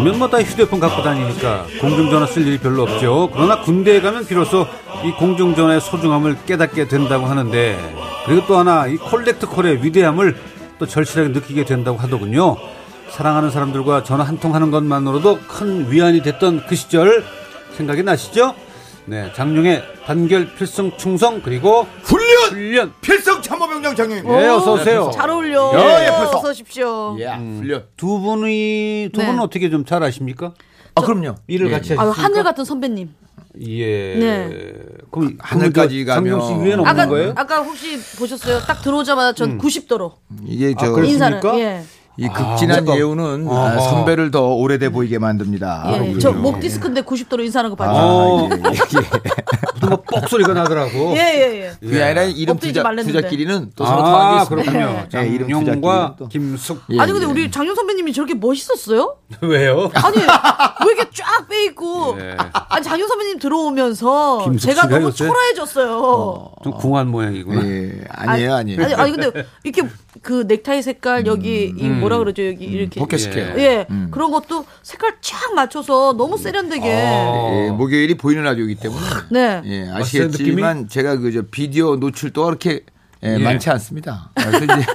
네, 요즘은 뭐다 휴대폰 갖고 다니니까 공중전화 쓸 일이 별로 없죠. 그러나 군대에 가면 비로소 이 공중전화의 소중함을 깨닫게 된다고 하는데, 그리고 또 하나 이 콜렉트 콜의 위대함을 또 절실하게 느끼게 된다고 하더군요. 사랑하는 사람들과 전화 한 통 하는 것만으로도 큰 위안이 됐던 그 시절 생각이 나시죠? 네, 장룡의 단결 필승 충성 그리고 훈련 훈련. 필성 참모병장 장룡 네, 어서 오세요. 잘 어울려. 야, 예, 벌써. 어서 오십시오. 예 훈련 두 분이 두 네. 분은 어떻게 좀 잘 아십니까? 아 그럼요 일을 예. 같이 아유, 하셨습니까? 하늘 같은 선배님. 예. 네. 그럼 하늘까지 장룡 씨 가면- 위에는 없는 아까 거예요? 아까 혹시 보셨어요? 딱 들어오자마자 전 90도로 이게 아, 저? 인사를. 예. 이 극진한 아, 예우는. 아, 선배를 더 오래돼 보이게 만듭니다. 예. 저목 디스크인데 90도로 인사하는 거 봤죠? 어. 아, 예, 예. 무슨 뭐뻑 소리가 나더라고. 예, 예, 예. 그게 아니라 이름 투자. 투자끼리는 또 서로 아. 그렇군요. 예, 이름 또. 김숙. 예, 아니 근데 예. 우리 장용 선배님이 저렇게 멋있었어요? 왜요? 아니 왜 이렇게 쫙 빼입고 예. 아니 장용 선배님 들어오면서 제가 너무 요새? 초라해졌어요. 좀 궁한 모양이구나. 예, 아니에요, 아니에요. 아니, 아니 근데 이렇게 그 넥타이 색깔 여기 이 뭐라 그러죠 여기 이렇게 음, pocket square. 예 그런 것도 색깔 쫙 맞춰서 너무 세련되게 예, 목요일이 보이는 라디오이기 때문에 네. 예, 느낌이? 아시겠지만 제가 그 저 비디오 노출도 그렇게 예, 많지 않습니다. 그래서 이제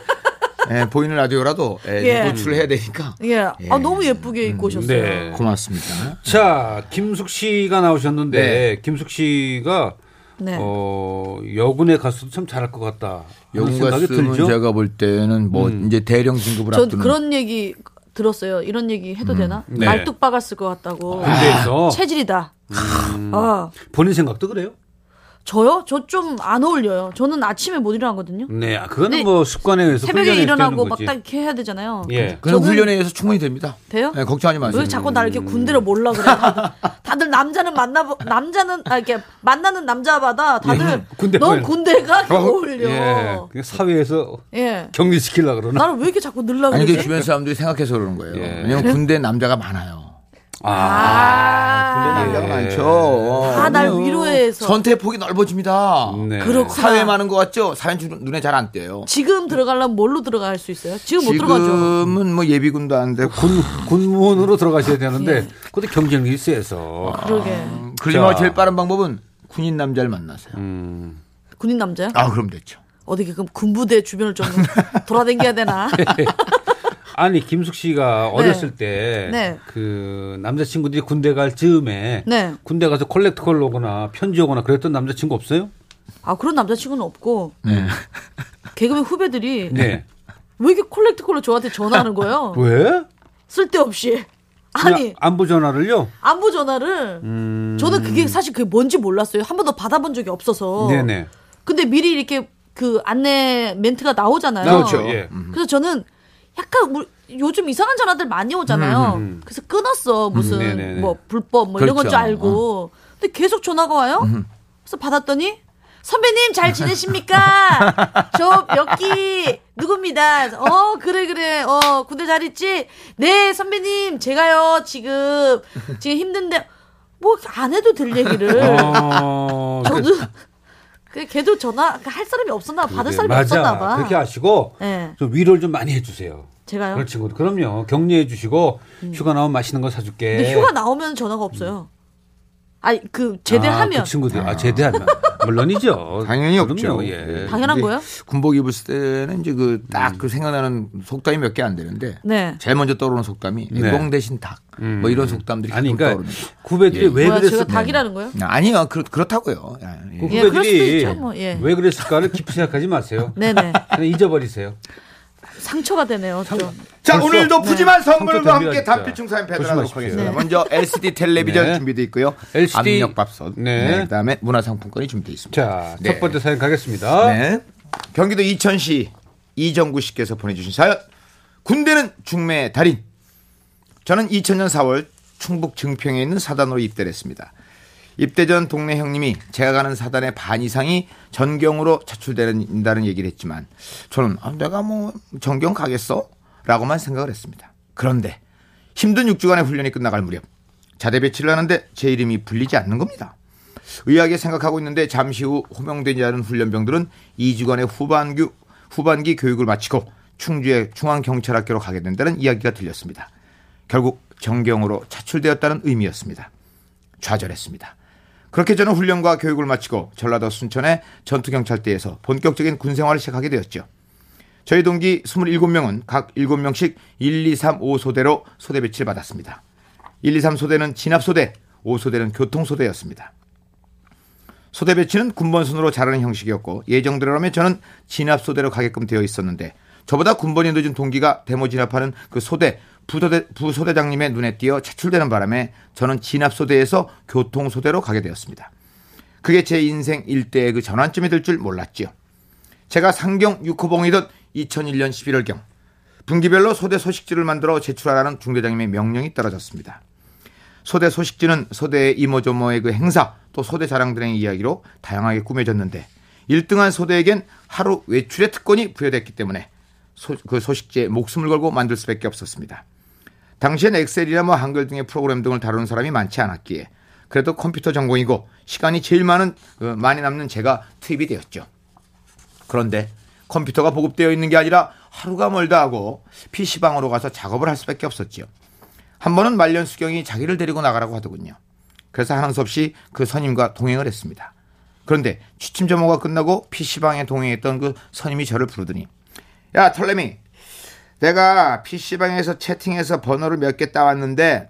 예, 보이는 라디오라도 예, 예. 노출을 해야 되니까 예. 아 너무 예쁘게 입고 오셨어요. 네. 고맙습니다. 자, 김숙 씨가 나오셨는데 네. 김숙 씨가 네. 어, 여군에 갔어도 참 잘할 것 같다. 생각이 갔으면 들죠. 제가 볼 때는 뭐 이제 대령 진급을 전 앞두는 그런 얘기 들었어요. 이런 얘기 해도 되나? 네. 말뚝 박았을 것 같다고. 군대에서 체질이다. 아 본인 생각도 그래요? 저요? 저 좀 안 어울려요. 저는 아침에 못 일어나거든요. 네, 아, 그거는 네. 뭐 습관에 의해서 새벽에 훈련에 일어나고 되는 막 거지. 딱 이렇게 해야 되잖아요. 예. 그냥 저는- 훈련에 의해서 충분히 됩니다. 돼요? 예, 걱정하지 마세요. 왜 자꾸 나 이렇게 군대를 몰라 그래? 다들, 다들 남자는 만나 남자는 아 이렇게 만나는 남자마다 다들 군대 넌 보내. 군대가 어울려. 예. 그냥 사회에서 예. 격리시키려 그러나. 나는 왜 이렇게 자꾸 늘라 아니, 그 그러지? 주변 사람들이 생각해서 그러는 거예요. 예. 왜냐면 군대 남자가 많아요. 아, 남자가 많죠. 아, 날 위로해서. 선택 폭이 넓어집니다. 네. 그렇구나. 사회 많은 것 같죠? 사회 주- 눈에 잘 안 띄어요. 지금 들어가려면 뭘로 들어갈 수 있어요? 지금 못 들어가죠. 지금은 뭐 예비군도 안 되고 군, 군무원으로 들어가셔야 예. 되는데, 그것도 경쟁력이 세서. 그러게. 그러지만 자. 제일 빠른 방법은 군인 남자를 만나세요. 음. 군인 남자요? 아 그럼 됐죠. 어디 그럼 군부대 주변을 좀 돌아다녀야 되나? 아니, 김숙 씨가 어렸을 때, 네. 그, 남자친구들이 군대 갈 즈음에, 네. 군대 가서 콜렉트콜 오거나 편지 오거나 그랬던 남자친구 없어요? 아 그런 남자친구는 없고 네. 개그맨 후배들이 네. 왜 이렇게 콜렉트콜로 저한테 전화하는 거예요? 왜? 쓸데없이. 아니 그냥 안부 전화를요? 안부 전화를 저는 그게 사실 그게 뭔지 몰랐어요. 한 번도 받아본 적이 없어서. 네네. 근데 미리 이렇게 그 안내 멘트가 나오잖아요. 나오죠. 예. 그래서 저는 약간 뭐 요즘 이상한 전화들 많이 오잖아요. 그래서 끊었어. 무슨 음. 뭐 불법 뭐 이런 건줄 그렇죠. 알고. 근데 계속 전화가 와요. 그래서 받았더니 선배님 잘 지내십니까? 저 몇 기 누굽니다. 어 그래 그래. 어 군대 잘 있지? 네 선배님 제가요 지금 지금 힘든데 뭐 안 해도 될 얘기를. 어, 저도 그 걔도 전화 할 사람이 없었나 봐. 받을 사람이 맞아. 없었나 봐. 그렇게 하시고, 네. 좀 위로를 좀 많이 해주세요. 제가요. 그런 친구들. 그럼요. 격려해 주시고, 휴가 나오면 맛있는 거 사줄게. 근데 휴가 나오면 전화가 없어요. 아니 그 제대하면 아, 그 친구들. 아, 제대하면. 물론이죠. 당연히 그럼요. 없죠. 예. 당연한 근데 거예요? 군복 입을 때는 이제 그딱그 생각나는 속담이 몇 개 안 되는데 네. 제일 먼저 떠오르는 속담이 네. 꽁 대신 닭. 뭐 이런 속담들이 아니, 계속 그러니까 떠오릅니다. 후배들이 왜 뭐야 제가 그랬을까? 닭이라는 거예요? 아니요, 그렇, 그렇다고요. 예. 그 예, 후배들이 뭐, 예. 왜 그랬을까를 깊이 생각하지 마세요. 네네. 그냥 잊어버리세요. 상처가 되네요. 좀. 자, 벌써? 오늘도 푸짐한 상처 선물과 함께? 단필충 사연 배달하도록. 하겠습니다. 네. 먼저 LCD 텔레비전 네. 준비되어 있고요. LCD 압력밥솥. 네. 네. 그다음에 문화상품권이 준비되어 있습니다. 자, 네. 첫 번째 사연 가겠습니다. 네. 경기도 이천시 이정구 씨께서 보내주신 사연. 군대는 중매의 달인. 저는 2000년 4월 충북 증평에 있는 사단으로 입대를 했습니다. 입대 전 동네 형님이 제가 가는 사단의 반 이상이 전경으로 차출된다는 얘기를 했지만 저는 아, 내가 뭐 전경 가겠어? 라고만 생각을 했습니다. 그런데 힘든 6주간의 훈련이 끝나갈 무렵 자대 배치를 하는데 제 이름이 불리지 않는 겁니다. 의아하게 생각하고 있는데 잠시 후 호명되지 않은 훈련병들은 2주간의 후반기, 후반기 교육을 마치고 충주의 중앙경찰학교로 가게 된다는 이야기가 들렸습니다. 결국 정경으로 차출되었다는 의미였습니다. 좌절했습니다. 그렇게 저는 훈련과 교육을 마치고 전라도 순천의 전투경찰대에서 본격적인 군생활을 시작하게 되었죠. 저희 동기 27명은 각 7명씩 1, 2, 3, 5소대로 소대 배치를 받았습니다. 1, 2, 3소대는 진압소대, 5소대는 교통소대였습니다. 소대 배치는 군번순으로 자르는 형식이었고 예정대로라면 저는 진압소대로 가게끔 되어 있었는데 저보다 군번이 늦은 동기가 데모 진압하는 그 소대 부소대, 부소대장님의 눈에 띄어 차출되는 바람에 저는 진압소대에서 교통소대로 가게 되었습니다. 그게 제 인생 일대의 그 전환점이 될 줄 몰랐지요. 제가 상경 6호봉이던 2001년 11월경 분기별로 소대 소식지를 만들어 제출하라는 중대장님의 명령이 떨어졌습니다. 소대 소식지는 소대의 이모저모의 그 행사 또 소대 자랑들의 이야기로 다양하게 꾸며졌는데 1등한 소대에겐 하루 외출의 특권이 부여됐기 때문에 소, 그 소식지에 목숨을 걸고 만들 수밖에 없었습니다. 당시엔 엑셀이나 뭐 한글 등의 프로그램 등을 다루는 사람이 많지 않았기에 그래도 컴퓨터 전공이고 시간이 제일 많은 그 많이 남는 제가 투입이 되었죠. 그런데 컴퓨터가 보급되어 있는 게 아니라 하루가 멀다 하고 PC방으로 가서 작업을 할 수밖에 없었지요. 한 번은 말년 수경이 자기를 데리고 나가라고 하더군요. 그래서 하는 수 없이 그 선임과 동행을 했습니다. 그런데 취침 점호가 끝나고 PC방에 동행했던 그 선임이 저를 부르더니 야 털레미 내가 PC방에서 채팅해서 번호를 몇 개 따왔는데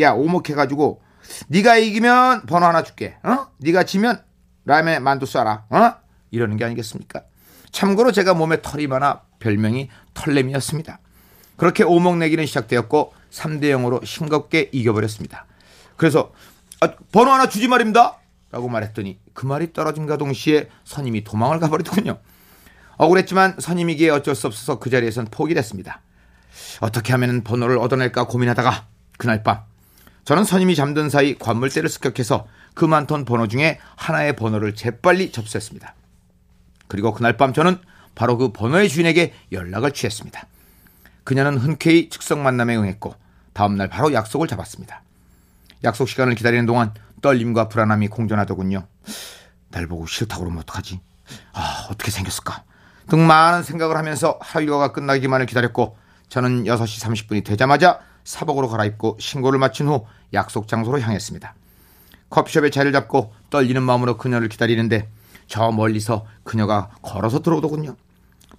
야 오목해가지고 네가 이기면 번호 하나 줄게. 어? 네가 지면 라면에 만두 쏴라. 어? 이러는 게 아니겠습니까? 참고로 제가 몸에 털이 많아 별명이 털레미였습니다. 그렇게 오목내기는 시작되었고 3대 0으로 싱겁게 이겨버렸습니다. 그래서 아, 번호 하나 주지 말입니다! 라고 말했더니 그 말이 떨어진과 동시에 선임이 도망을 가버리더군요 억울했지만 선임이기에 어쩔 수 없어서 그 자리에선 포기를 했습니다. 어떻게 하면 번호를 얻어낼까 고민하다가 그날 밤 저는 선임이 잠든 사이 관물대를 습격해서 그 많던 번호 중에 하나의 번호를 재빨리 접수했습니다. 그리고 그날 밤 저는 바로 그 번호의 주인에게 연락을 취했습니다. 그녀는 흔쾌히 즉석 만남에 응했고 다음날 바로 약속을 잡았습니다. 약속 시간을 기다리는 동안 떨림과 불안함이 공존하더군요. 날 보고 싫다고 그러면 어떡하지? 아, 어떻게 생겼을까? 등 많은 생각을 하면서 하루 일과가 끝나기만을 기다렸고 저는 6시 30분이 되자마자 사복으로 갈아입고 신고를 마친 후 약속 장소로 향했습니다. 커피숍에 자리를 잡고 떨리는 마음으로 그녀를 기다리는데 저 멀리서 그녀가 걸어서 들어오더군요.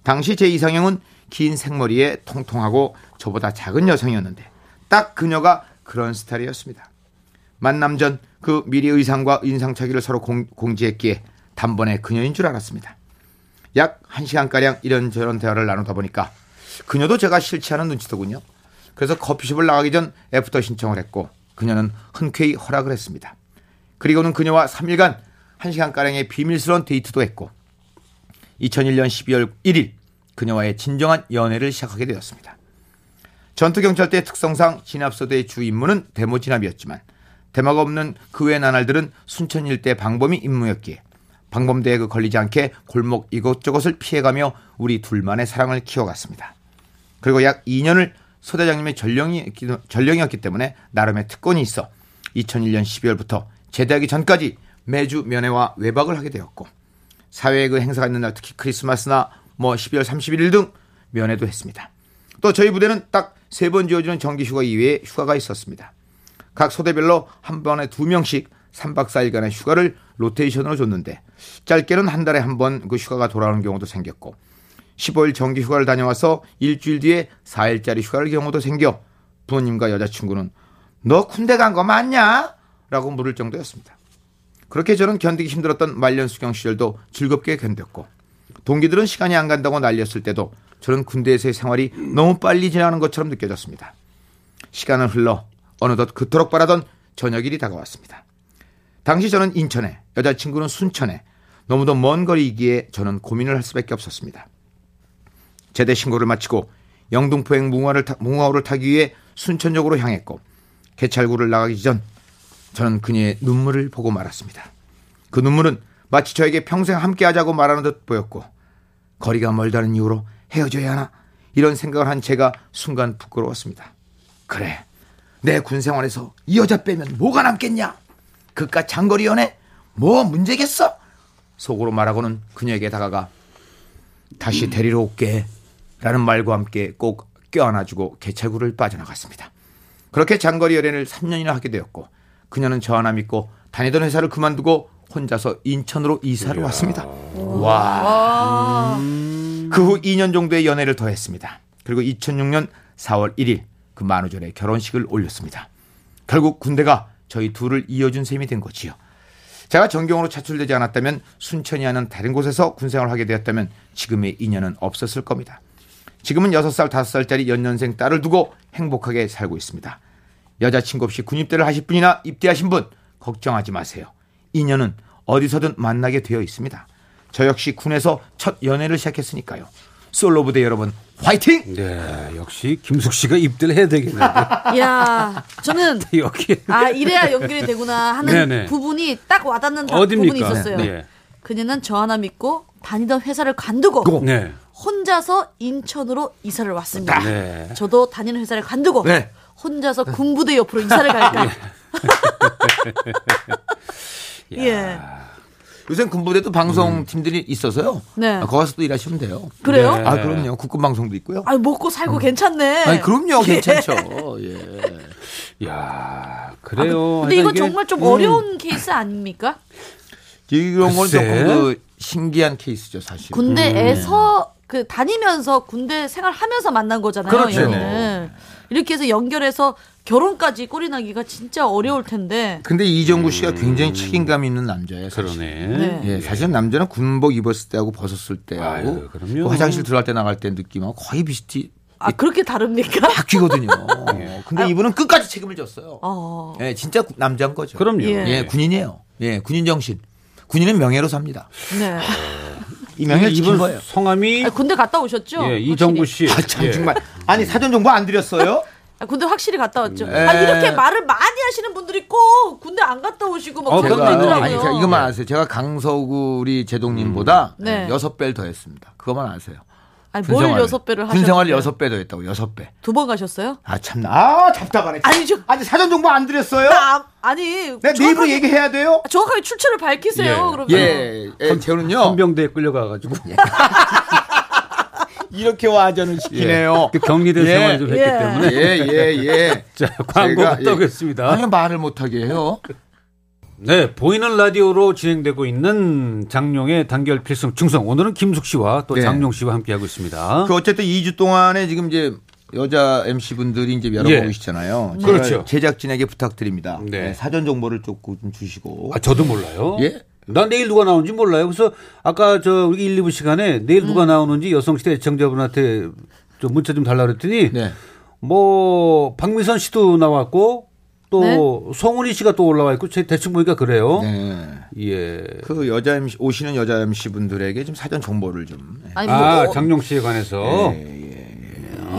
당시 제 이상형은 긴 생머리에 통통하고 저보다 작은 여성이었는데 딱 그녀가 그런 스타일이었습니다. 만남 전 그 미리 의상과 인상착의를 서로 공, 공지했기에 단번에 그녀인 줄 알았습니다. 약 1시간가량 이런저런 대화를 나누다 보니까 그녀도 제가 싫지 않은 눈치더군요. 그래서 커피숍을 나가기 전 after 신청을 했고 그녀는 흔쾌히 허락을 했습니다. 그리고는 그녀와 3일간 1시간가량의 비밀스러운 데이트도 했고 2001년 12월 1일 그녀와의 진정한 연애를 시작하게 되었습니다. 전투경찰대 특성상 진압소대의 주 임무는 데모 진압이었지만 대마가 없는 그 외 나날들은 순천 일대 방범이 임무였기에 방범대에 그 걸리지 않게 골목 이것저것을 피해가며 우리 둘만의 사랑을 키워갔습니다. 그리고 약 2년을 소대장님의 전령이, 전령이었기 때문에 나름의 특권이 있어 2001년 12월부터 제대하기 전까지 매주 면회와 외박을 하게 되었고 사회에 그 행사가 있는 날 특히 크리스마스나 뭐 12월 31일 등 면회도 했습니다. 또 저희 부대는 딱 세 번 지어주는 정기 휴가 이외에 휴가가 있었습니다. 각 소대별로 한 번에 두 명씩 3박 4일간의 휴가를 로테이션으로 줬는데 짧게는 한 달에 한 번 그 휴가가 돌아오는 경우도 생겼고 15일 정기 휴가를 다녀와서 일주일 뒤에 4일짜리 휴가를 경우도 생겨 부모님과 여자친구는 너 군대 간 거 맞냐? 라고 물을 정도였습니다. 그렇게 저는 견디기 힘들었던 말년 수경 시절도 즐겁게 견뎠고 동기들은 시간이 안 간다고 난리였을 때도 저는 군대에서의 생활이 너무 빨리 지나가는 것처럼 느껴졌습니다. 시간은 흘러 어느덧 그토록 바라던 저녁일이 다가왔습니다. 당시 저는 인천에, 여자친구는 순천에 너무도 먼 거리이기에 저는 고민을 할 수밖에 없었습니다. 제대 신고를 마치고 영등포행 뭉화를 타, 뭉화호를 타기 위해 순천역으로 향했고 개찰구를 나가기 전 저는 그녀의 눈물을 보고 말았습니다. 그 눈물은 마치 저에게 평생 함께하자고 말하는 듯 보였고 거리가 멀다는 이유로 헤어져야 하나 이런 생각을 한 제가 순간 부끄러웠습니다. 그래 내 군 생활에서 이 여자 빼면 뭐가 남겠냐? 그깟 장거리 연애 뭐 문제겠어? 속으로 말하고는 그녀에게 다가가 다시 데리러 올게 라는 말과 함께 꼭 껴안아주고 개찰구를 빠져나갔습니다. 그렇게 장거리 연애를 3년이나 하게 되었고 그녀는 저 하나 믿고 다니던 회사를 그만두고 혼자서 인천으로 이사를 왔습니다. 와. 그후 2년 정도의 연애를 더했습니다. 그리고 2006년 4월 1일 그 만우절에 결혼식을 올렸습니다. 결국 군대가 저희 둘을 이어준 셈이 된 거지요. 제가 전경으로 차출되지 않았다면 순천이 아닌 다른 곳에서 군생활을 하게 되었다면 지금의 인연은 없었을 겁니다. 지금은 6살, 5살짜리 연년생 딸을 두고 행복하게 살고 있습니다. 여자친구 없이 군입대를 하실 분이나 입대하신 분 걱정하지 마세요. 인연은 어디서든 만나게 되어 있습니다. 저 역시 군에서 첫 연애를 시작했으니까요. 솔로 부대 여러분 화이팅! 네, 역시 김숙 씨가 입대를 해야 되겠네요. 야, 저는 여기 아 이래야 연결이 되구나 하는 네네. 부분이 딱 와닿는 다- 어딥니까? 부분이 있었어요. 네. 그녀는 저 하나 믿고 다니던 회사를 관두고 네. 혼자서 인천으로 이사를 왔습니다. 네. 저도 다니는 회사를 관두고 네. 혼자서 군부대 옆으로 이사를 갈까? 예. 요새 군부대도 방송팀들이 있어서요. 네. 아, 거기서 또 일하시면 돼요. 그래요? 네. 아, 그럼요. 국군 방송도 있고요. 아 먹고 살고 괜찮네. 아니, 그럼요. 예. 괜찮죠. 예. 야 그래요. 근데 이거 하여튼 이게- 정말 좀 어려운 케이스 아닙니까? 이런 건. 조금 그 신기한 케이스죠, 사실. 군대에서 그 다니면서 군대 생활하면서 만난 거잖아요. 그렇죠. 이렇게 해서 연결해서 결혼까지 꼬리 나기가 진짜 어려울 텐데. 근데 이정구 씨가 굉장히 책임감 있는 남자예요. 사실. 그러네. 네. 예, 사실 남자는 군복 입었을 때하고 벗었을 때하고 아유. 그 화장실 들어갈 때 나갈 때 느낌하고 거의 비슷히 아 그렇게 다릅니까? 바뀌거든요. 근데 이분은 끝까지 책임을 졌어요. 어. 예, 진짜 구- 남자인 거죠. 그럼요. 예. 예, 군인이에요. 예, 군인 정신. 군인은 명예로 삽니다. 네. 지킨 이분 거예요. 성함이 아, 군대 갔다 오셨죠? 예, 이정구 씨. 아, 참 예. 정말. 아니 사전 정보 안 드렸어요? 아, 군대 확실히 갔다 왔죠. 예. 아, 이렇게 말을 많이 하시는 분들이 꼭 군대 안 갔다 오시고 막 어, 그런 그건 분들. 있더라고요. 아니, 제가 이것만 아세요. 제가 강서구 우리 제동님보다 네. 여섯 배를 더 했습니다. 그것만 아세요. 아니, 뭘 군생활을. 여섯 배를 하셨어요? 군생활을 여섯 배더 했다고, 여섯 배. 두 번 가셨어요? 아, 참나. 아, 답답하네. 아니, 저- 아니, 사전 정보 안 드렸어요? 나, 아니. 내가 네 입으로 정확하게- 얘기해야 돼요? 정확하게 출처를 밝히세요. 예. 그러면. 예, 예 저는요. 헌병대에 끌려가가지고 이렇게 와전을 시키네요. 그 격리된 예. 생활을 좀 했기 예. 때문에 예, 예, 예. 자 광고 갔다 예. 오겠습니다. 아니, 말을 못하게 해요. 네, 보이는 라디오로 진행되고 있는 장룡의 단결 필승 충성. 오늘은 김숙 씨와 또 네. 장룡 씨와 함께 하고 있습니다. 그 어쨌든 2주 동안에 지금 이제 여자 MC 분들이 이제 여러 예. 분 계시잖아요. 제가 그렇죠. 제작진에게 부탁드립니다. 네. 네, 사전 정보를 조금 좀 주시고. 아, 저도 몰라요. 예? 난 내일 누가 나오는지 몰라요. 그래서 아까 저 우리 1, 2부 시간에 내일 음. 누가 나오는지 여성시대 애청자분한테 좀 문자 좀 달라 그랬더니 네. 뭐 박미선 씨도 나왔고 또 네? 송은희 씨가 또 올라와 있고 제 대충 보니까 그래요. 네. 예. 그 여자 MC 오시는 여자 MC 분들에게 좀 사전 정보를 좀. 네. 아니, 뭐, 아, 어, 장룡 씨에 관해서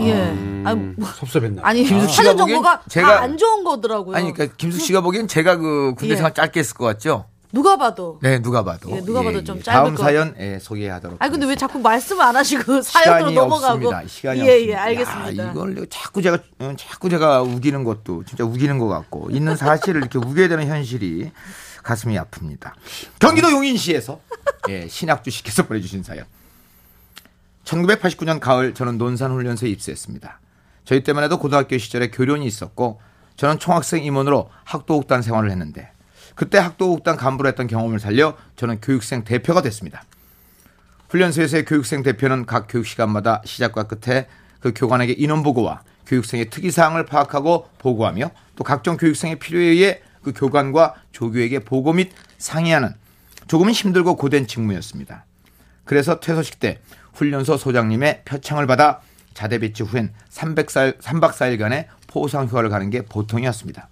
예. 아니, 뭐, 섭섭했나? 아니 김숙 씨가 사전 보기엔 정보가 제가- 다 안 좋은 거더라고요. 아니 그러니까 김숙 씨가 보기엔 제가 그 군대 예. 생활 짧게 했을 것 같죠? 누가 봐도. 네, 누가 봐도. 예, 누가 봐도 좀 짧을 다음 것 사연 예, 소개하도록. 아니 근데 왜. 자꾸 말씀을 안 하시고 사연으로 넘어가고? 없습니다. 시간이 예, 없습니다. 예, 알겠습니다. 야, 이걸 내가 자꾸 제가 어, 자꾸 제가 우기는 것도 진짜 우기는 것 같고 있는 사실을 이렇게 우게 되는 현실이 가슴이 아픕니다. 경기도 용인시에서 예, 신학주 씨께서 보내주신 사연. 1989년 가을 저는 논산훈련소에 입소했습니다. 저희 때만 해도 고등학교 시절에 교련이 있었고 저는 총학생 임원으로 학도국단 생활을 했는데 그때 학도국단 간부로 했던 경험을 살려 저는 교육생 대표가 됐습니다. 훈련소에서의 교육생 대표는 각 교육 시간마다 시작과 끝에 그 교관에게 인원 보고와 교육생의 특이 사항을 파악하고 보고하며 또 각종 교육생의 필요에 의해 그 교관과 조교에게 보고 및 상의하는 조금은 힘들고 고된 직무였습니다. 그래서 퇴소식 때 훈련소 소장님의 표창을 받아 자대 배치 후엔 300살, 3박 4일간의 포상 휴가를 가는 게 보통이었습니다.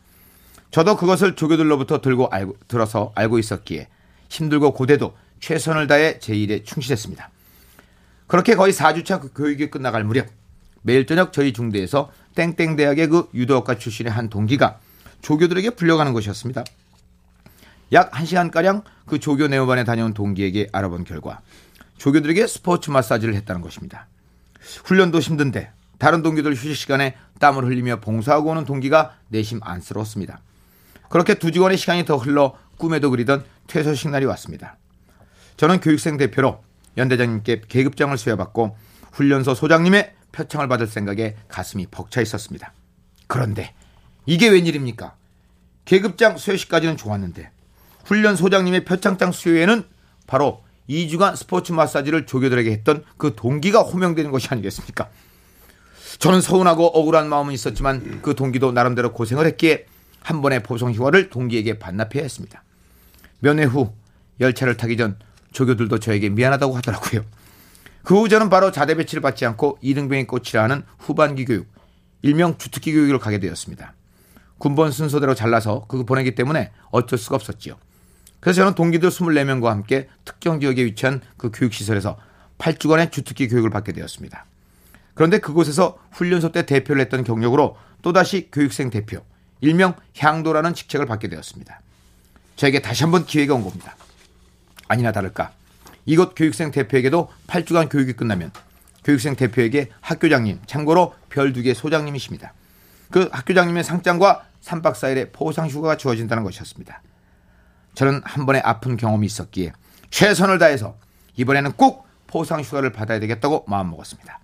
저도 그것을 조교들로부터 들고 알고, 들어서 알고 있었기에 힘들고 고대도 최선을 다해 제 일에 충실했습니다. 그렇게 거의 4주차 그 교육이 끝나갈 무렵 매일 저녁 저희 중대에서 땡땡 대학의 그 유도학과 출신의 한 동기가 조교들에게 불려가는 것이었습니다. 약 1시간가량 그 조교 네오반에 다녀온 동기에게 알아본 결과 조교들에게 스포츠 마사지를 했다는 것입니다. 훈련도 힘든데 다른 동기들 휴식 시간에 땀을 흘리며 봉사하고 오는 동기가 내심 안쓰러웠습니다. 그렇게 두 직원의 시간이 더 흘러 꿈에도 그리던 퇴소식 날이 왔습니다. 저는 교육생 대표로 연대장님께 계급장을 수여받고 훈련소 소장님의 표창을 받을 생각에 가슴이 벅차 있었습니다. 그런데 이게 웬일입니까? 계급장 수여식까지는 좋았는데 훈련 소장님의 표창장 수여에는 바로 2주간 스포츠 마사지를 조교들에게 했던 그 동기가 호명되는 것이 아니겠습니까? 저는 서운하고 억울한 마음은 있었지만 그 동기도 나름대로 고생을 했기에 한 번의 보성 휴가를 동기에게 반납해야 했습니다. 면회 후 열차를 타기 전 조교들도 저에게 미안하다고 하더라고요. 그 후 저는 바로 자대 배치를 받지 않고 이등병의 꽃이라 하는 후반기 교육, 일명 주특기 교육을 가게 되었습니다. 군번 순서대로 잘라서 그거 보내기 때문에 어쩔 수가 없었지요. 그래서 저는 동기들 24명과 함께 특정 지역에 위치한 그 교육시설에서 8주간의 주특기 교육을 받게 되었습니다. 그런데 그곳에서 훈련소 때 대표를 했던 경력으로 또다시 교육생 대표, 일명 향도라는 직책을 받게 되었습니다. 저에게 다시 한번 기회가 온 겁니다. 아니나 다를까. 이곳 교육생 대표에게도 8주간 교육이 끝나면 교육생 대표에게 학교장님, 참고로 별 두 개 소장님이십니다. 그 학교장님의 상장과 3박 4일의 포상 휴가가 주어진다는 것이었습니다. 저는 한 번의 아픈 경험이 있었기에 최선을 다해서 이번에는 꼭 포상 휴가를 받아야 되겠다고 마음먹었습니다.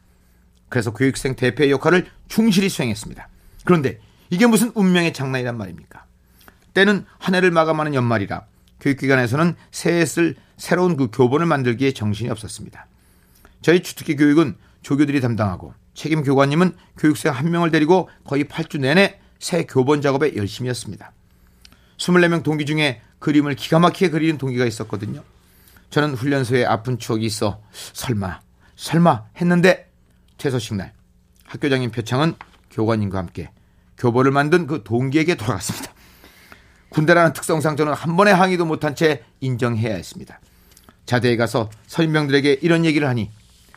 그래서 교육생 대표의 역할을 충실히 수행했습니다. 그런데 이게 무슨 운명의 장난이란 말입니까? 때는 한 해를 마감하는 연말이라 교육기관에서는 새해 쓸 새로운 그 교본을 만들기에 정신이 없었습니다. 저희 주특기 교육은 조교들이 담당하고 책임 교관님은 교육생 한 명을 데리고 거의 8주 내내 새 교본 작업에 열심히 했습니다. 24명 동기 중에 그림을 기가 막히게 그리는 동기가 있었거든요. 저는 훈련소에 아픈 추억이 있어 설마 설마 했는데 퇴소식 날 학교장님 표창은 교관님과 함께 교보를 만든 그 동기에게 돌아갔습니다. 군대라는 특성상 저는 한 번의 항의도 못한 채 인정해야 했습니다. 자대에 가서 선임병들에게 이런 얘기를 하니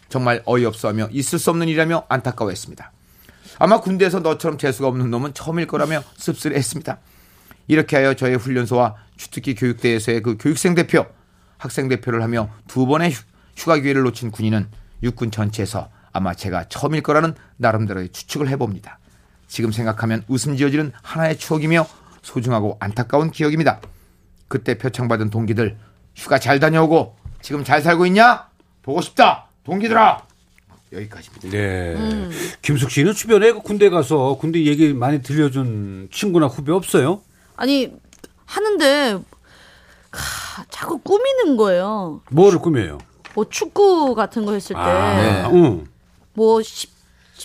정말 어이없어하며 있을 수 없는 일이라며 안타까워했습니다. 아마 군대에서 너처럼 재수가 없는 놈은 처음일 거라며 씁쓸해했습니다. 이렇게 하여 저의 훈련소와 주특기 교육대에서의 그 교육생 대표, 학생 대표를 하며 두 번의 휴- 휴가 기회를 놓친 군인은 육군 전체에서 아마 제가 처음일 거라는 나름대로의 추측을 해봅니다. 지금 생각하면 웃음 지어지는 하나의 추억이며 소중하고 안타까운 기억입니다. 그때 표창받은 동기들 휴가 잘 다녀오고 지금 잘 살고 있냐? 보고 싶다. 동기들아. 여기까지입니다. 네. 김숙 씨는 주변에 그 군대 가서 군대 얘기 많이 들려준 친구나 후배 없어요? 아니 하는데 하, 자꾸 꾸미는 거예요. 뭐를 꾸며요? 뭐 축구 같은 거 했을 때 아, 응. 뭐, 십,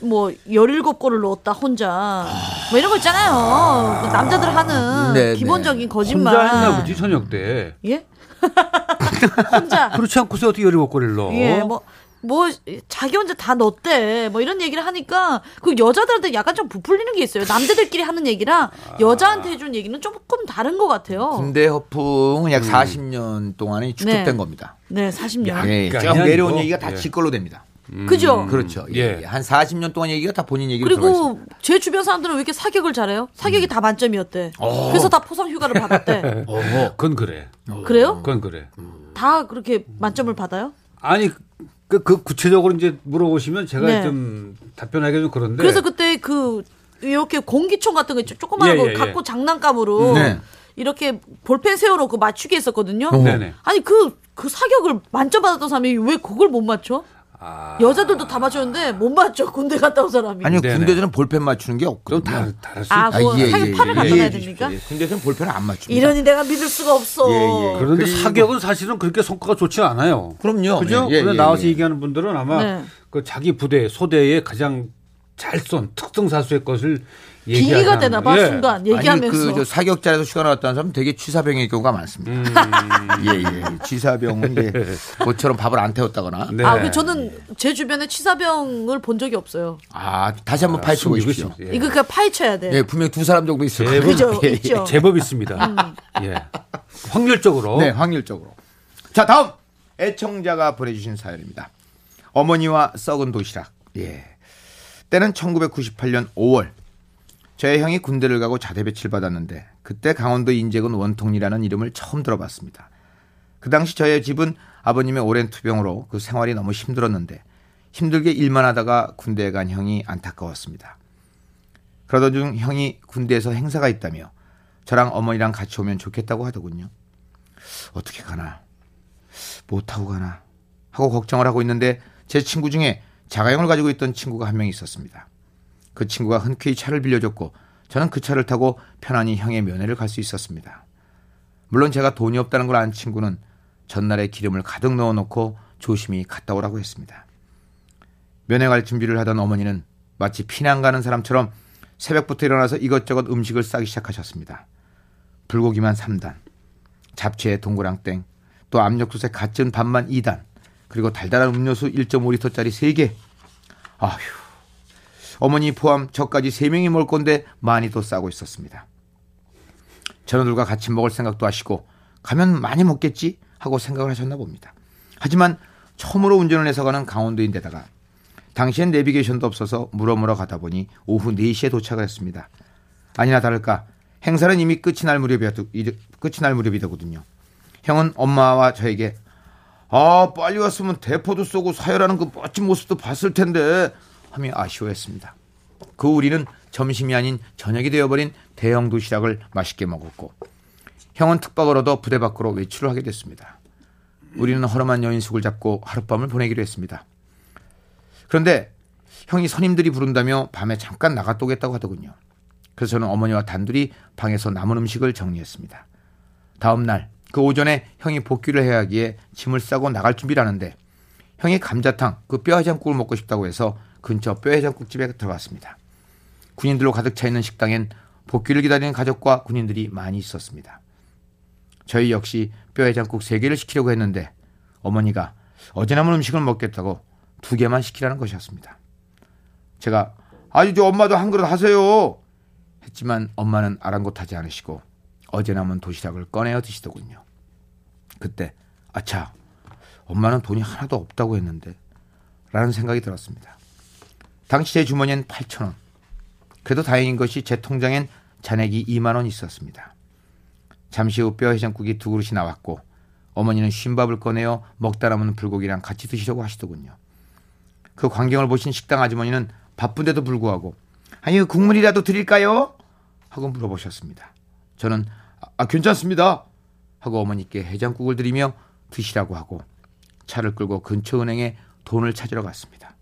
뭐, 17골을 넣었다, 혼자. 뭐 이런 거 있잖아요. 그 남자들 하는 네, 네. 기본적인 거짓말. 혼자 했나 보지 저녁 때. 예? 혼자. 그렇지 않고서 어떻게 열일곱 골을 넣어? 예, 뭐, 뭐, 자기 혼자 다 넣었대. 뭐 이런 얘기를 하니까 그 여자들한테 약간 좀 부풀리는 게 있어요. 남자들끼리 하는 얘기랑 여자한테 해준 얘기는 조금 다른 것 같아요. 군대 허풍은 약 40년 동안이 축적된 네. 겁니다. 네, 40년. 예, 그러니까 쭉 아니야, 내려온. 얘기가 다 예. 지 걸로 됩니다. 그죠? 그렇죠. 예. 예. 예. 한 40년 동안 얘기가 다 본인 얘기로. 그리고 제 주변 사람들은 왜 이렇게 사격을 잘해요? 사격이 다 만점이었대. 어. 그래서 다 포상 휴가를 받았대. 그건 그래. 그래요? 그건 그래. 다 그렇게 만점을 받아요? 아니 그, 그 구체적으로 이제 물어보시면 제가 네. 좀 답변하기 좀 그런데. 그래서 그때 그 이렇게 공기총 같은 거 있죠. 조그마한 예, 거 예, 예. 갖고 장난감으로 네. 이렇게 볼펜 세워놓고 맞추기 했었거든요. 네네. 아니 그, 그 사격을 만점 받았던 사람이 왜 그걸 못 맞춰? 아, 여자들도 다 맞췄는데 못 맞춰. 군대 갔다 온 사람이. 아니요, 네네. 군대에서는 볼펜 맞추는 게좀 없거든요. 다, 다를 수 아, 있다. 뭐 사격 팔을 갖다 놔야 됩니까? 예, 군대에서는 볼펜을 안 맞춥니다. 이러니 내가 믿을 수가 없어. 예, 예. 그런데 그리고- 사격은 사실은 그렇게 성과가 좋지 않아요. 그럼요. 그죠? 예, 예, 예, 나와서 예. 얘기하는 분들은 아마 네. 그 자기 부대, 소대에 가장 잘 쏜 특성사수의 것을 비기가 얘기하자면. 되나 봐 예. 순간 얘기하면서. 아니 그저 사격자에서 휴가 나왔다는 사람 은 되게 취사병의 경우가 많습니다. 음. 예, 예. 취사병은 이제 모처럼 밥을 안 태웠다거나. 네. 아, 그 저는 제 주변에 취사병을 본 적이 없어요. 아, 다시 한번 파헤쳐 숨기고 보십시오. 있습니다. 예. 이거 그냥 파헤쳐야 돼. 예, 분명 두 사람 정도 있을 거예요. 그죠, 예, 예. 있죠. 제법 있습니다. 예. 확률적으로. 네, 확률적으로. 자, 다음 애청자가 보내주신 사연입니다. 어머니와 썩은 도시락. 예. 때는 1998년 5월. 저의 형이 군대를 가고 자대 배치를 받았는데 그때 강원도 인제군 원통리라는 이름을 처음 들어봤습니다. 그 당시 저의 집은 아버님의 오랜 투병으로 그 생활이 너무 힘들었는데 힘들게 일만 하다가 군대에 간 형이 안타까웠습니다. 그러던 중 형이 군대에서 행사가 있다며 저랑 어머니랑 같이 오면 좋겠다고 하더군요. 어떻게 가나? 못 타고 가나? 하고 걱정을 하고 있는데 제 친구 중에 자가용을 가지고 있던 친구가 한 명 있었습니다. 그 친구가 흔쾌히 차를 빌려줬고 저는 그 차를 타고 편안히 형의 면회를 갈 수 있었습니다. 물론 제가 돈이 없다는 걸 안 친구는 전날에 기름을 가득 넣어놓고 조심히 갔다 오라고 했습니다. 면회 갈 준비를 하던 어머니는 마치 피난 가는 사람처럼 새벽부터 일어나서 이것저것 음식을 싸기 시작하셨습니다. 불고기만 3단, 잡채에 동그랑땡, 또 압력솥에 갓진 밥만 2단, 그리고 달달한 음료수 1.5리터짜리 3개. 아휴, 어머니 포함 저까지 3명이 먹을 건데 많이 더 싸고 있었습니다. 전우들과 같이 먹을 생각도 하시고 가면 많이 먹겠지 하고 생각을 하셨나 봅니다. 하지만 처음으로 운전을 해서 가는 강원도인데다가 당시엔 내비게이션도 없어서 물어물어 가다 보니 오후 4시에 도착을 했습니다. 아니나 다를까 행사는 이미 끝이 날 무렵이었, 끝이 날 무렵이더군요. 형은 엄마와 저에게 아 빨리 왔으면 대포도 쏘고 사열하는 그 멋진 모습도 봤을 텐데 하며 아쉬워했습니다. 그 우리는 점심이 아닌 저녁이 되어버린 대형 도시락을 맛있게 먹었고 형은 얻어 부대 밖으로 외출을 하게 됐습니다. 우리는 허름한 여인숙을 잡고 하룻밤을 보내기로 했습니다. 그런데 형이 선임들이 부른다며 밤에 잠깐 나갔다 오겠다고 하더군요. 그래서 저는 어머니와 단둘이 방에서 남은 음식을 정리했습니다. 다음 날 그 오전에 형이 복귀를 해야 하기에 짐을 싸고 나갈 준비를 하는데 형이 감자탕 그 뼈해장국을 먹고 싶다고 해서 근처 뼈해장국집에 들어갔습니다. 군인들로 가득 차 있는 식당엔 복귀를 기다리는 가족과 군인들이 많이 있었습니다. 저희 역시 뼈해장국 3개를 시키려고 했는데 어머니가 어제 남은 음식을 먹겠다고 두 개만 시키라는 것이었습니다. 제가 아주 저 엄마도 한 그릇 하세요 했지만 엄마는 아랑곳하지 않으시고 어제 남은 도시락을 꺼내어 드시더군요. 그때 아차 엄마는 돈이 하나도 없다고 했는데 라는 생각이 들었습니다. 당시 제 주머니엔 8천 원. 그래도 다행인 것이 제 통장엔 잔액이 2만 원 있었습니다. 잠시 후 뼈 해장국이 두 그릇이 나왔고 어머니는 쉰밥을 꺼내어 먹다 남은 불고기랑 같이 드시려고 하시더군요. 그 광경을 보신 식당 아주머니는 바쁜데도 불구하고 아니 국물이라도 드릴까요? 하고 물어보셨습니다. 저는 아, 괜찮습니다. 하고 어머니께 해장국을 드리며 드시라고 하고 차를 끌고 근처 은행에 돈을 찾으러 갔습니다.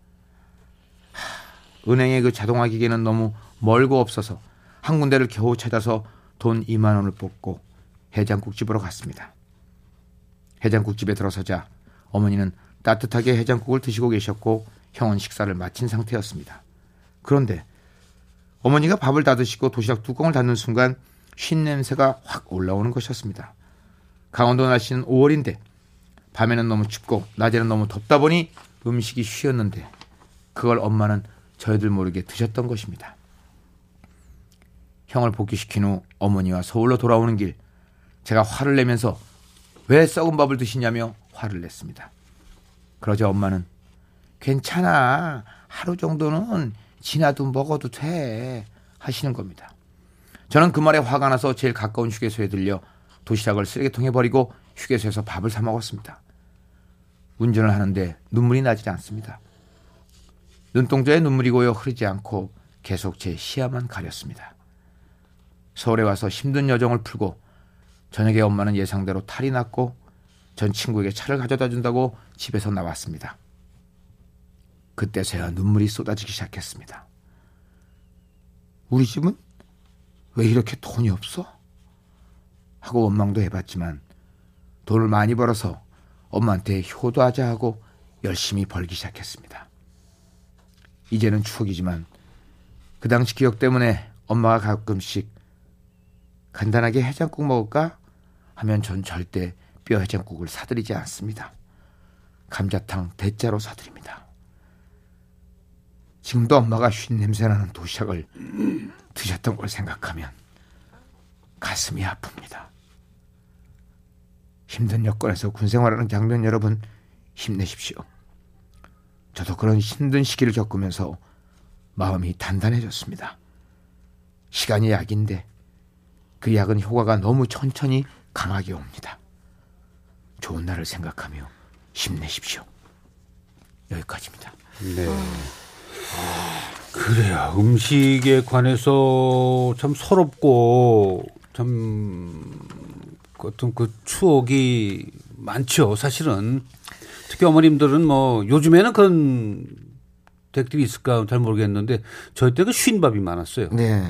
하, 은행의 그 자동화 기계는 너무 멀고 없어서 한 군데를 겨우 찾아서 돈 2만 원을 뽑고 해장국집으로 갔습니다. 해장국집에 들어서자 어머니는 따뜻하게 해장국을 드시고 계셨고 형은 식사를 마친 상태였습니다. 그런데 어머니가 밥을 다 드시고 도시락 뚜껑을 닫는 순간 쉰 냄새가 확 올라오는 것이었습니다. 강원도 날씨는 5월인데 밤에는 너무 춥고 낮에는 너무 덥다 보니 음식이 쉬었는데 그걸 엄마는 저희들 모르게 드셨던 것입니다. 형을 복귀시킨 후 어머니와 서울로 돌아오는 길 제가 화를 내면서 왜 썩은 밥을 드시냐며 화를 냈습니다. 그러자 엄마는 괜찮아 하루 정도는 지나도 먹어도 돼 하시는 겁니다. 저는 그 말에 화가 나서 제일 가까운 휴게소에 들려 도시락을 쓰레기통에 버리고 휴게소에서 밥을 사 먹었습니다. 운전을 하는데 눈물이 나지 않습니다. 눈동자에 눈물이 고여 흐르지 않고 계속 제 시야만 가렸습니다. 서울에 와서 힘든 여정을 풀고 저녁에 엄마는 예상대로 탈이 났고 전 친구에게 차를 가져다 준다고 집에서 나왔습니다. 그때서야 눈물이 쏟아지기 시작했습니다. 우리 집은 왜 이렇게 돈이 없어? 하고 원망도 해봤지만 돈을 많이 벌어서 엄마한테 효도하자 하고 열심히 벌기 시작했습니다. 이제는 추억이지만 그 당시 기억 때문에 엄마가 가끔씩 간단하게 해장국 먹을까 하면 전 절대 뼈 해장국을 사드리지 않습니다. 감자탕 대짜로 사드립니다. 지금도 엄마가 쉰 냄새나는 도시락을 드셨던 걸 생각하면 가슴이 아픕니다. 힘든 여건에서 군 생활하는 장병 여러분 힘내십시오. 저도 그런 힘든 시기를 겪으면서 마음이 단단해졌습니다. 시간이 약인데 그 약은 효과가 너무 천천히 강하게 옵니다. 좋은 날을 생각하며 힘내십시오. 여기까지입니다. 네. 그래요. 음식에 관해서 참 서럽고 참 어떤 그 추억이 많죠. 사실은 특히 어머님들은 뭐 요즘에는 그런 댁들이 있을까 잘 모르겠는데 저희 때그 쉰밥이 많았어요. 네.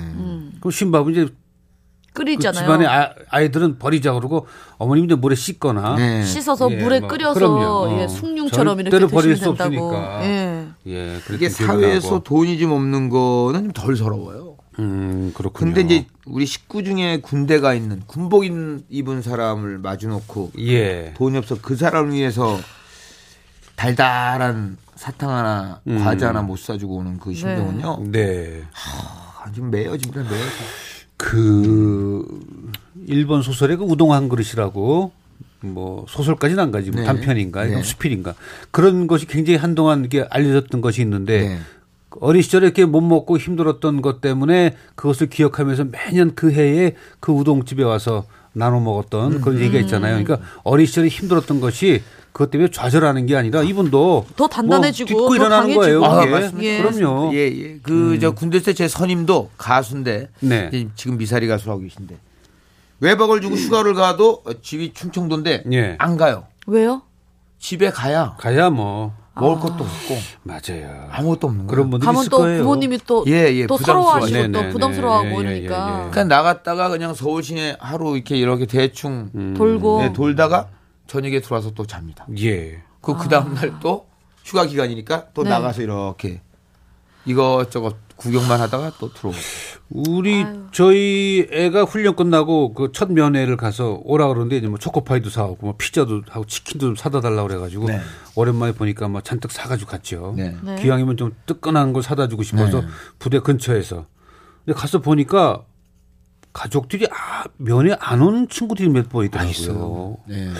그 쉰밥은 이제 그 끓이잖아요. 집안에 아, 아이들은 버리자 그러고 어머님들 물에 씻거나 네. 씻어서 예, 물에 뭐, 끓여서. 예, 어. 숭늉처럼 이렇게 드시면 버릴 수 된다고. 없으니까. 예. 예, 이게 사회에서 나고. 돈이 좀 없는 거는 좀 덜 서러워요. 음 그렇군요. 근데 이제 우리 식구 중에 군대가 있는 군복 입- 입은 사람을 마주놓고 예. 돈이 없어 그 사람을 위해서 달달한 사탕 하나 음. 과자 하나 못 사주고 오는 그 심정은요. 네. 아, 지금 매여 진짜 매여. 그 일본 소설의 그 우동 한 그릇이라고 뭐 소설까지는 안 가지 뭐 네. 단편인가 네. 수필인가 그런 것이 굉장히 한동안 이게 알려졌던 것이 있는데 네. 어린 시절에 이렇게 못 먹고 힘들었던 것 때문에 그것을 기억하면서 매년 그 해에 그 우동집에 와서 나눠 먹었던 그런 얘기가 있잖아요. 그러니까 어린 시절에 힘들었던 것이 그것 때문에 좌절하는 게 아니라 이분도 더 단단해지고 뭐 더 일어나는 거예요. 강해지고. 아, 그게. 맞습니다. 예. 그럼요. 예, 예. 그, 저, 군대 때 제 선임도 가수인데, 네. 지금 미사리 가수 하고 계신데, 외박을 주고 휴가를 가도 집이 충청도인데, 예. 안 가요. 왜요? 집에 가야 가야 뭐 먹을 것도 없고, 맞아요. 아무것도 없는 거예요. 그런 분들이 가면 있을 또 거예요. 부모님이 또, 예, 예, 또 부담스러워. 서러워하시고 네, 또 네, 부담스러워하고 네, 예, 예, 이러니까 예, 예. 그러니까 나갔다가 그냥 서울 시내 하루 이렇게 이렇게 대충 음. 돌고 네, 돌다가 저녁에 들어와서 또 잡니다. 예. 그, 그 다음날 또 휴가 기간이니까 또 네. 나가서 이렇게 이것저것 구경만 하다가 또 들어오고. 우리 저희 애가 훈련 끝나고 그 첫 면회를 가서 오라 그러는데 이제 뭐 초코파이도 사오고 뭐 피자도 하고 치킨도 좀 사다 달라 그래가지고 네. 오랜만에 보니까 뭐 잔뜩 사가지고 갔죠. 네. 네. 기왕이면 좀 뜨끈한 걸 사다 주고 싶어서 네. 부대 근처에서 근데 가서 보니까 가족들이 아, 면회 안온 친구들이 몇 번 있더라고요. 네.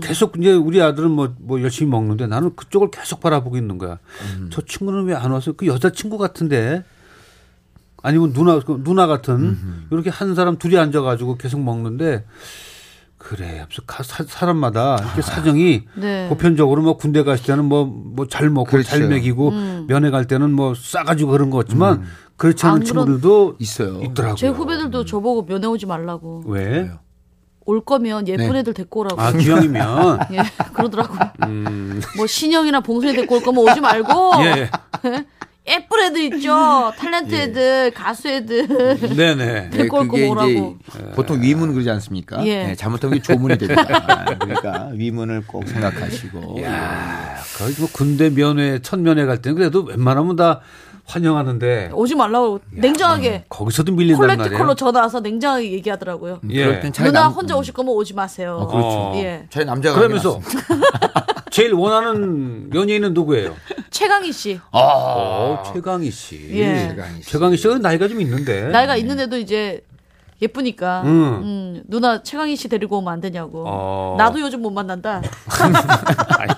계속 이제 우리 아들은 뭐, 뭐 열심히 먹는데 나는 그쪽을 계속 바라보고 있는 거야. 음. 저 친구는 왜 안 와서 그 여자친구 같은데 아니면 누나, 그 누나 같은 이렇게 한 사람 둘이 앉아가지고 계속 먹는데 그래. 앞서 가- 사, 사람마다 이렇게 사정이 네. 보편적으로 뭐 군대 갔을 때는 뭐 뭐 잘 먹고 그렇죠. 잘 먹이고 면회 갈 때는 뭐 싸가지고 그런 것 같지만 그렇지 안 않은 그런- 친구들도 있어요. 있더라고요. 제 후배들도 저보고 면회 오지 말라고 왜? 올 거면 예쁜 네. 애들 데리고 오라고 아, 기왕이면 예 그러더라고요 음, 뭐 신영이나 봉순이 데리고 올 거면 오지 말고 예. 예쁜 애들 있죠 탤런트 애들 가수 애들 네네. 데리고 올 그게 이제 오라고 보통 위문 그러지 않습니까? 예. 네, 잘못하면 조문이 됩니다. 그러니까 위문을 꼭 생각하시고. 야, 거의 뭐 군대 면회 첫 면회 갈 때는 그래도 웬만하면 다 환영하는데 오지 말라고 냉정하게 거기서도 밀린단 콜렉트 말이에요. 콜로 전화 와서 냉정하게 얘기하더라고요 예. 그럴 땐 차라리 누나 남, 혼자 오실 거면 오지 마세요 어, 그렇죠. 예 차라리 남자가 그러면서 제일 원하는 연예인은 누구예요? 최강희 씨 어, 최강희 씨. 예. 최강희 씨. 최강희 씨가 나이가 좀 있는데. 나이가 있는데도 이제 예쁘니까 음. 음, 누나 최강희 씨 데리고 오면 안 되냐고 어. 나도 요즘 못 만난다 아이,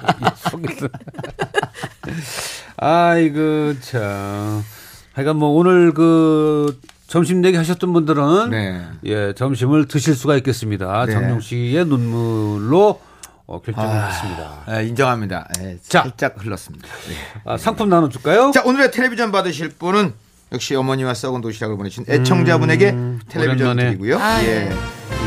속에서. 아이고 참. 하여간 뭐 오늘 그 점심 내기 하셨던 분들은 네. 예 점심을 드실 수가 있겠습니다. 네. 정용 씨의 눈물로 어, 결정을 했습니다. 네, 인정합니다. 네, 자. 살짝 흘렀습니다. 네. 아, 상품 나눠줄까요? 자, 오늘의 텔레비전 받으실 분은 역시 어머니와 썩은 도시락을 보내신 애청자분에게 텔레비전 오랜만에. 드리고요. 아, 예.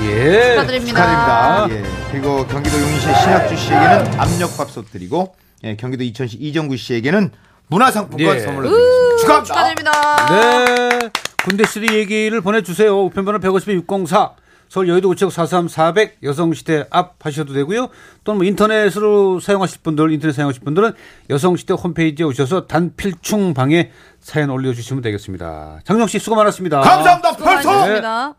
예. 축하드립니다. 축하드립니다. 예. 그리고 경기도 용인시 신학주 씨에게는 압력밥솥 드리고 예, 경기도 이천시 이정구 씨에게는 문화상품권 예. 선물로 드리겠습니다. 축하합니다. 축하드립니다 네. 군대 시리 얘기를 보내주세요. 우편번호 150에 604. 서울 여의도 우체국 433 400 여성시대 앞 하셔도 되고요. 또는 뭐 인터넷으로 사용하실 분들, 인터넷 사용하실 분들은 여성시대 홈페이지에 오셔서 단필충 방에 사연 올려주시면 되겠습니다. 장정 씨 수고 많았습니다. 감사합니다. 수고 많으셨습니다.